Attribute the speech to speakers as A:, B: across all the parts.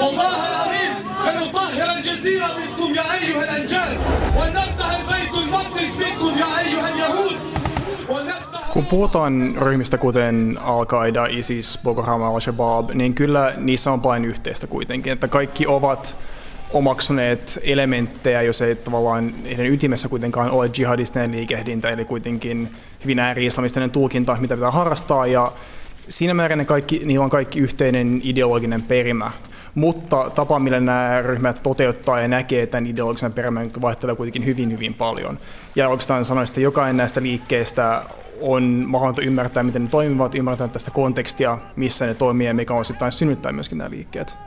A: والله العظيم لنطهر الجزيرة منكم يا أيها الأنجاز ولنفتح البيت المقدس منكم يا أيها اليهود ولنفتح
B: Kun puhutaan ryhmistä kuten Al-Qaida, ISIS, Boko Haram, Al-Shabaab, niin kyllä niissä on paljon yhteistä kuitenkin, että kaikki ovat omaksuneet elementtejä, jos ei tavallaan heidän ytimessä kuitenkaan ole jihadistinen liikehdintä, eli kuitenkin hyvin ääri-islamistinen tulkinta, mitä pitää harrastaa, ja siinä määrin ne kaikki, niillä on kaikki yhteinen ideologinen perimä. mutta tapa, millä nämä ryhmät toteuttaa ja näkee tämän ideologisen perimän, vaihtelee kuitenkin hyvin, hyvin paljon. Ja oikeastaan sanoisin, että jokainen näistä liikkeistä on mahdollista ymmärtää, miten ne toimivat, ymmärtää tästä kontekstia, missä ne toimii ja mikä osittain synnyttää myöskin nämä liikkeet.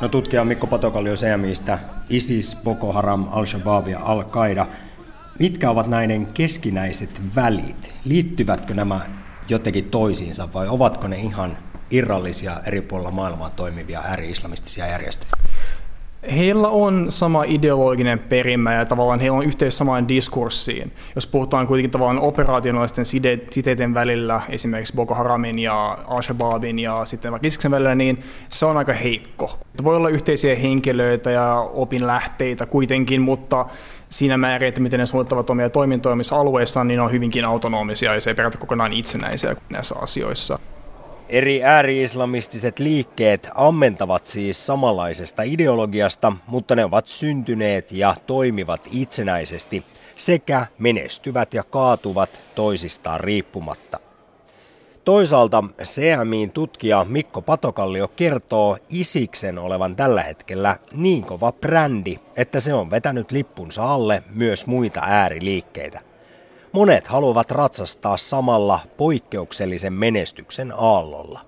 C: No tutkija Mikko Patokallio CMIstä, ISIS, Boko Haram, Al-Shabaab ja Al-Qaida. Mitkä ovat näiden keskinäiset välit? Liittyvätkö nämä jotenkin toisiinsa vai ovatko ne ihan irrallisia eri puolilla maailmaa toimivia ääri-islamistisia järjestöjä?
B: Heillä on sama ideologinen perimä ja tavallaan heillä on yhteys samaan diskurssiin. Jos puhutaan kuitenkin tavallaan operationaalisten siteiden välillä, esimerkiksi Boko Haramin ja Al-Shabaabin ja sitten vaikka Isiksen välillä, niin se on aika heikko. Voi olla yhteisiä henkilöitä ja opinlähteitä kuitenkin, mutta siinä määrin, että miten ne suunnittavat omia toimintoja omissa alueissaan, niin ne on hyvinkin autonomisia ja se ei periaatteessa kokonaan itsenäisiä näissä asioissa.
C: Eri ääri-islamistiset liikkeet ammentavat siis samanlaisesta ideologiasta, mutta ne ovat syntyneet ja toimivat itsenäisesti sekä menestyvät ja kaatuvat toisistaan riippumatta. Toisaalta CMIin tutkija Mikko Patokallio kertoo Isiksen olevan tällä hetkellä niin kova brändi, että se on vetänyt lippunsa alle myös muita ääriliikkeitä. Monet haluavat ratsastaa samalla poikkeuksellisen menestyksen aallolla.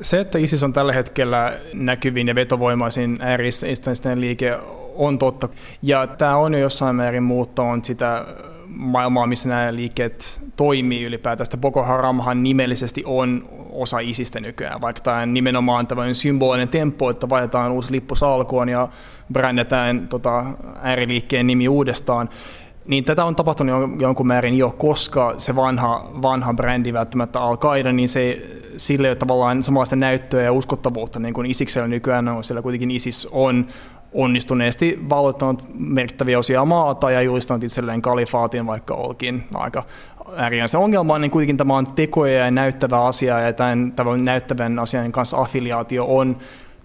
B: Se, että ISIS on tällä hetkellä näkyvin ja vetovoimaisin ääri liike on totta. Ja tämä on jo jossain määrin muuttanut sitä maailmaa, missä nämä liikkeet toimii ylipäätään. Sitä Boko Haramhan nimellisesti on osa ISIStä nykyään, vaikka tämä nimenomaan tämmöinen symbolinen tempo, että vaihdetaan uusi lippu salkoon ja brändätään tota, ääriliikkeen nimi uudestaan. Niin tätä on tapahtunut jonkun määrin jo, koska se vanha, vanha brändi välttämättä al niin se sille ei ole tavallaan samanlaista näyttöä ja uskottavuutta, niin kuin Isiksellä nykyään on, sillä kuitenkin Isis on onnistuneesti valloittanut merkittäviä osia maata ja julistanut itselleen kalifaatin, vaikka olkin aika ääriäisen ongelma, niin kuitenkin tämä on tekoja ja näyttävä asia, ja tämän, tämän näyttävän asian kanssa affiliaatio on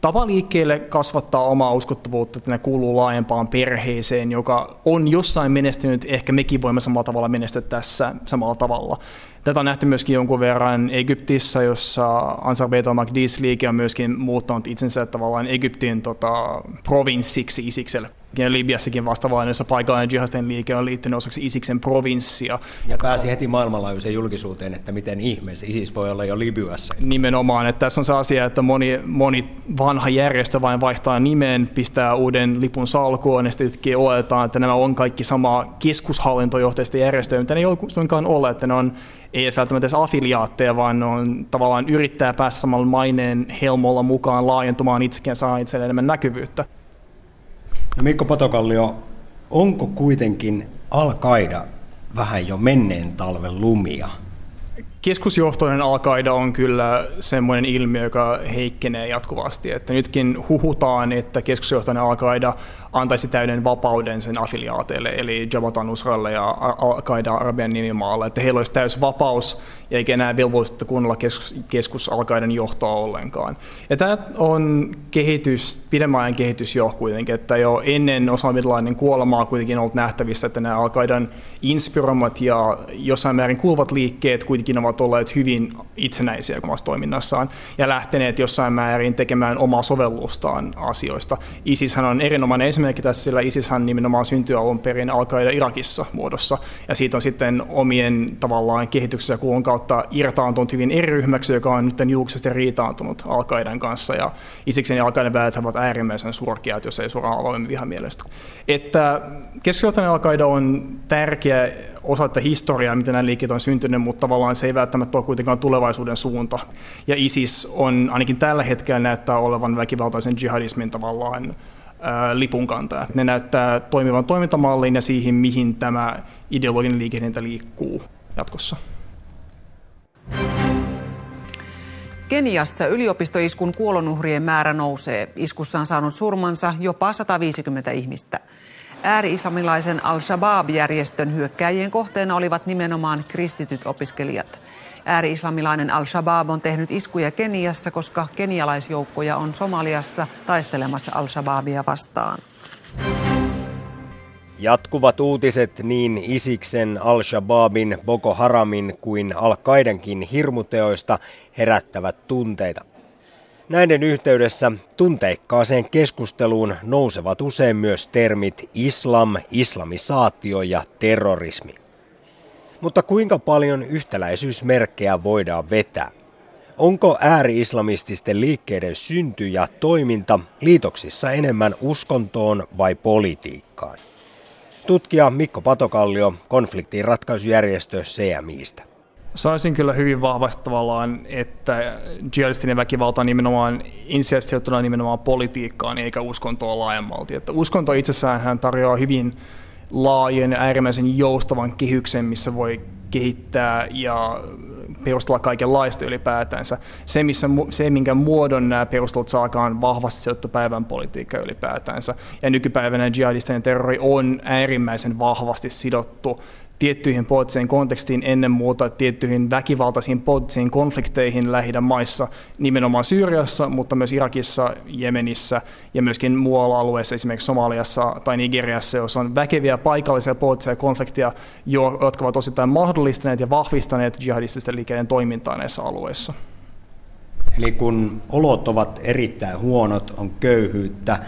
B: tapa liikkeelle kasvattaa omaa uskottavuutta, että ne kuuluu laajempaan perheeseen, joka on jossain menestynyt, ehkä mekin voimme samalla tavalla menestyä tässä samalla tavalla. Tätä on nähty myöskin jonkun verran Egyptissä, jossa Ansar Beit al-Maqdis-liike on myöskin muuttanut itsensä tavallaan Egyptin tota, provinssiksi Isikselle. Libiassakin vastaavallinen, jossa paikallinen jihadisten liike on liittynyt osaksi Isiksen provinssia.
C: Ja pääsi heti maailmanlaajuiseen julkisuuteen, että miten ihmeessä Isis voi olla jo Libyassa.
B: Nimenomaan, että tässä on se asia, että moni, moni vanha järjestö vain vaihtaa nimen, pistää uuden lipun salkuun ja sitten oletetaan, että nämä on kaikki sama keskushallintojohteista järjestöjä, mitä ne ei suinkaan ole, että ne on ei välttämättä edes affiliaatteja, vaan ne on tavallaan yrittää päästä samalla maineen helmolla mukaan laajentumaan itsekin ja saa itselleen enemmän näkyvyyttä.
C: No Mikko Patokallio, onko kuitenkin Al-Qaida vähän jo menneen talven lumia?
B: Keskusjohtoinen al on kyllä semmoinen ilmiö, joka heikkenee jatkuvasti. Että nytkin huhutaan, että keskusjohtoinen al antaisi täyden vapauden sen affiliaateille, eli Jabhat al ja Al-Qaida Arabian nimimaalle, että heillä olisi täys vapaus eikä enää velvollisuutta kuunnella keskus, keskus johtoa ollenkaan. Ja tämä on kehitys, pidemmän ajan kehitys jo kuitenkin, että jo ennen Ladenin kuolemaa kuitenkin on ollut nähtävissä, että nämä al inspiroimat ja jossain määrin kuuluvat liikkeet kuitenkin ovat olleet hyvin itsenäisiä omassa toiminnassaan ja lähteneet jossain määrin tekemään omaa sovellustaan asioista. ISIShän on erinomainen esimerkki tässä, sillä ISIShän nimenomaan syntyi alun perin al Irakissa muodossa ja siitä on sitten omien tavallaan kehityksessä kuulun kautta irtaantunut hyvin eri ryhmäksi, joka on nyt julkisesti riitaantunut al kanssa. Ja Isiksen ja al välit ovat äärimmäisen surkeat, jos ei suoraan avoimen vihamielestä. Että keskijohtainen al on tärkeä osa tätä historiaa, miten nämä liikkeet on syntynyt, mutta tavallaan se ei välttämättä ole kuitenkaan tulevaisuuden suunta. Ja ISIS on ainakin tällä hetkellä näyttää olevan väkivaltaisen jihadismin tavallaan lipun kantaa. Ne näyttää toimivan toimintamallin ja siihen, mihin tämä ideologinen liikehdintä liikkuu jatkossa.
D: Keniassa yliopistoiskun kuolonuhrien määrä nousee. Iskussa on saanut surmansa jopa 150 ihmistä. Ääri-islamilaisen Al-Shabaab-järjestön hyökkääjien kohteena olivat nimenomaan kristityt opiskelijat. Ääri-islamilainen Al-Shabaab on tehnyt iskuja Keniassa, koska kenialaisjoukkoja on Somaliassa taistelemassa Al-Shabaabia vastaan.
C: Jatkuvat uutiset niin Isiksen, Al-Shabaabin, Boko Haramin kuin Al-Qaidankin hirmuteoista herättävät tunteita. Näiden yhteydessä tunteikkaaseen keskusteluun nousevat usein myös termit islam, islamisaatio ja terrorismi. Mutta kuinka paljon yhtäläisyysmerkkejä voidaan vetää? Onko ääri-islamististen liikkeiden synty ja toiminta liitoksissa enemmän uskontoon vai politiikkaan? Tutkija Mikko Patokallio konfliktiin ratkaisujärjestö CMIstä.
B: Sanoisin kyllä hyvin vahvasti tavallaan, että jihadistinen väkivalta on nimenomaan insistiotuna nimenomaan politiikkaan eikä uskontoa laajemmalti. Että uskonto itsessään hän tarjoaa hyvin laajen ja äärimmäisen joustavan kehyksen, missä voi kehittää ja perustella kaikenlaista ylipäätänsä. Se, missä, se, minkä muodon nämä perustelut saakaan vahvasti sijoittu päivän politiikka ylipäätänsä. Ja nykypäivänä jihadistinen terrori on äärimmäisen vahvasti sidottu tiettyihin poliittiseen kontekstiin ennen muuta tiettyihin väkivaltaisiin poliittisiin konflikteihin lähi maissa, nimenomaan Syyriassa, mutta myös Irakissa, Jemenissä ja myöskin muualla alueessa, esimerkiksi Somaliassa tai Nigeriassa, jossa on väkeviä paikallisia poliittisia konflikteja, jotka ovat osittain mahdollistaneet ja vahvistaneet jihadististen liikkeiden toimintaa näissä alueissa.
C: Eli kun olot ovat erittäin huonot, on köyhyyttä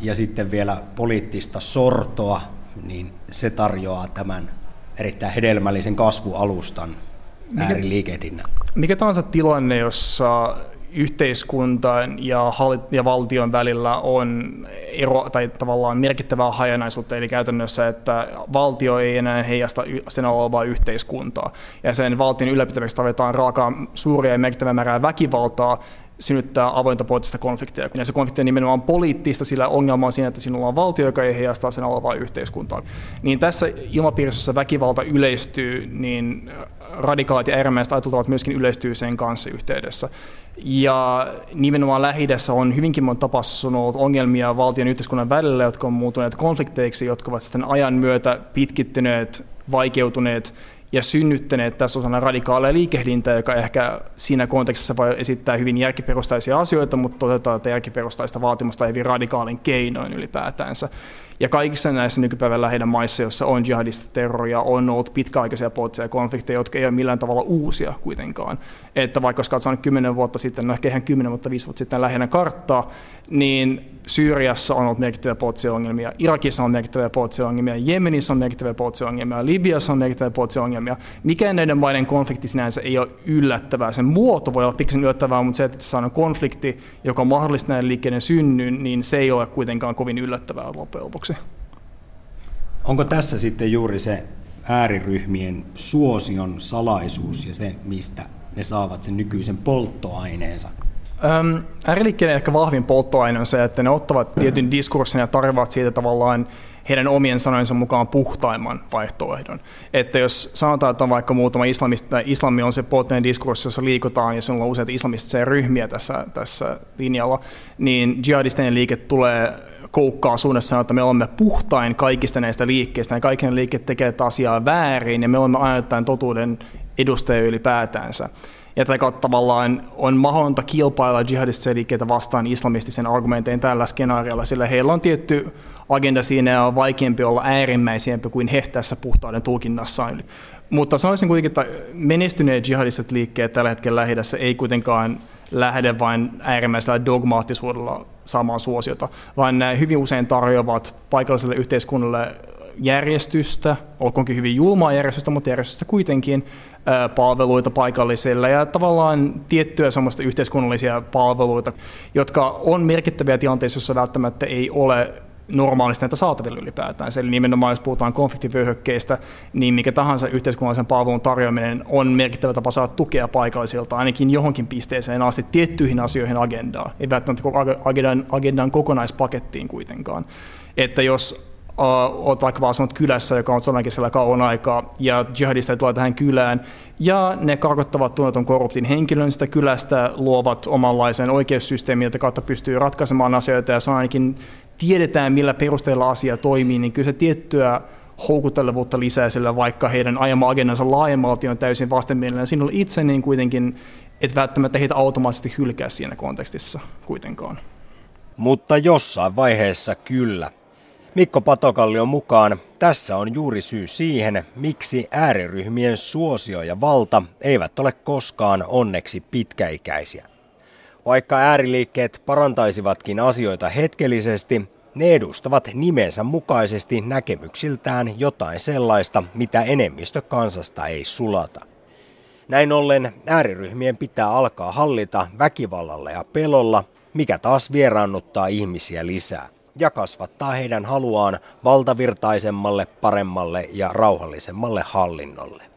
C: ja sitten vielä poliittista sortoa, niin se tarjoaa tämän erittäin hedelmällisen kasvualustan ääriliikehdinnän.
B: Mikä tahansa tilanne, jossa yhteiskuntaan ja, ja valtion välillä on ero tai tavallaan merkittävää hajanaisuutta, eli käytännössä, että valtio ei enää heijasta sen olevaa yhteiskuntaa. Ja sen valtion ylläpitämiseksi tarvitaan raakaa suuria ja merkittävää määrää väkivaltaa, synnyttää avointa poliittista konfliktia. Ja se konflikti on nimenomaan poliittista, sillä ongelma on siinä, että sinulla on valtio, joka ei heijastaa sen olevaa yhteiskuntaa. Niin tässä ilmapiirissä, jossa väkivalta yleistyy, niin radikaalit ja äärimmäiset ajattelutavat myöskin yleistyy sen kanssa yhteydessä. Ja nimenomaan lähi on hyvinkin monta ollut ongelmia valtion yhteiskunnan välillä, jotka on muuttuneet konflikteiksi, jotka ovat sitten ajan myötä pitkittyneet, vaikeutuneet ja synnyttäneet tässä osana radikaaleja liikehdintää, joka ehkä siinä kontekstissa voi esittää hyvin järkiperustaisia asioita, mutta toteutetaan tätä järkiperustaista vaatimusta hyvin radikaalin keinoin ylipäätänsä. Ja kaikissa näissä nykypäivän lähinnä maissa, joissa on jihadista terroria, on ollut pitkäaikaisia poliittisia konflikteja, jotka ei ole millään tavalla uusia kuitenkaan. Että vaikka jos katsotaan 10 vuotta sitten, no ehkä ihan 10, mutta 5 vuotta sitten lähinnä karttaa, niin Syyriassa on ollut merkittäviä poliittisia ongelmia, Irakissa on merkittäviä poliittisia ongelmia, Jemenissä on merkittäviä poliittisia ongelmia, Libiassa on merkittäviä poliittisia ongelmia. Mikään näiden maiden konflikti sinänsä ei ole yllättävää. Sen muoto voi olla pikkasen yllättävää, mutta se, että se on konflikti, joka mahdollistaa näiden liikkeiden synnyn, niin se ei ole kuitenkaan kovin yllättävää loppujen lopuksi.
C: Onko tässä sitten juuri se ääriryhmien suosion salaisuus ja se, mistä ne saavat sen nykyisen polttoaineensa?
B: Ähm, ääriliikkeiden ehkä vahvin polttoaine on se, että ne ottavat tietyn diskurssin ja tarjoavat siitä tavallaan heidän omien sanojensa mukaan puhtaimman vaihtoehdon. Että jos sanotaan, että on vaikka muutama islamista, islami on se poliittinen diskurssi, jossa liikutaan ja sinulla on useita islamistisia ryhmiä tässä, tässä linjalla, niin jihadistinen liike tulee koukkaa suunnassa että me olemme puhtain kaikista näistä liikkeistä ja kaikki liikkeet tekevät asiaa väärin ja me olemme aina totuuden edustajia ylipäätänsä. Ja tätä kautta tavallaan on mahdollista kilpailla jihadistisia liikkeitä vastaan islamistisen argumentein tällä skenaariolla, sillä heillä on tietty agenda siinä ja on vaikeampi olla äärimmäisempi kuin he tässä puhtauden tulkinnassaan. Mutta sanoisin kuitenkin, että menestyneet jihadistiset liikkeet tällä hetkellä lähi ei kuitenkaan lähde vain äärimmäisellä dogmaattisuudella saamaan suosiota, vaan nämä hyvin usein tarjoavat paikalliselle yhteiskunnalle järjestystä, olkoonkin hyvin julmaa järjestystä, mutta järjestystä kuitenkin, palveluita paikallisille ja tavallaan tiettyjä semmoista yhteiskunnallisia palveluita, jotka on merkittäviä tilanteissa, joissa välttämättä ei ole normaalisti näitä saatavilla ylipäätään. Eli nimenomaan jos puhutaan konfliktivyöhykkeistä, niin mikä tahansa yhteiskunnallisen palvelun tarjoaminen on merkittävä tapa saada tukea paikallisilta ainakin johonkin pisteeseen asti tiettyihin asioihin agendaa. Ei välttämättä agendan, agendan kokonaispakettiin kuitenkaan. Että jos olet vaikka vaan kylässä, joka on sodan keskellä kauan aikaa, ja jihadistit tulee tähän kylään, ja ne karkottavat tunnetun korruptin henkilön sitä kylästä, luovat omanlaisen oikeussysteemin, jota kautta pystyy ratkaisemaan asioita, ja se on ainakin tiedetään, millä perusteella asia toimii, niin kyllä se tiettyä houkuttelevuutta lisää sillä, vaikka heidän ajama agendansa laajemmalti on täysin vastenmielinen. Sinulla itse niin kuitenkin, et välttämättä heitä automaattisesti hylkää siinä kontekstissa kuitenkaan.
C: Mutta jossain vaiheessa kyllä. Mikko Patokallion mukaan tässä on juuri syy siihen, miksi ääriryhmien suosio ja valta eivät ole koskaan onneksi pitkäikäisiä. Vaikka ääriliikkeet parantaisivatkin asioita hetkellisesti, ne edustavat nimensä mukaisesti näkemyksiltään jotain sellaista, mitä enemmistö kansasta ei sulata. Näin ollen ääriryhmien pitää alkaa hallita väkivallalla ja pelolla, mikä taas vieraannuttaa ihmisiä lisää ja kasvattaa heidän haluaan valtavirtaisemmalle, paremmalle ja rauhallisemmalle hallinnolle.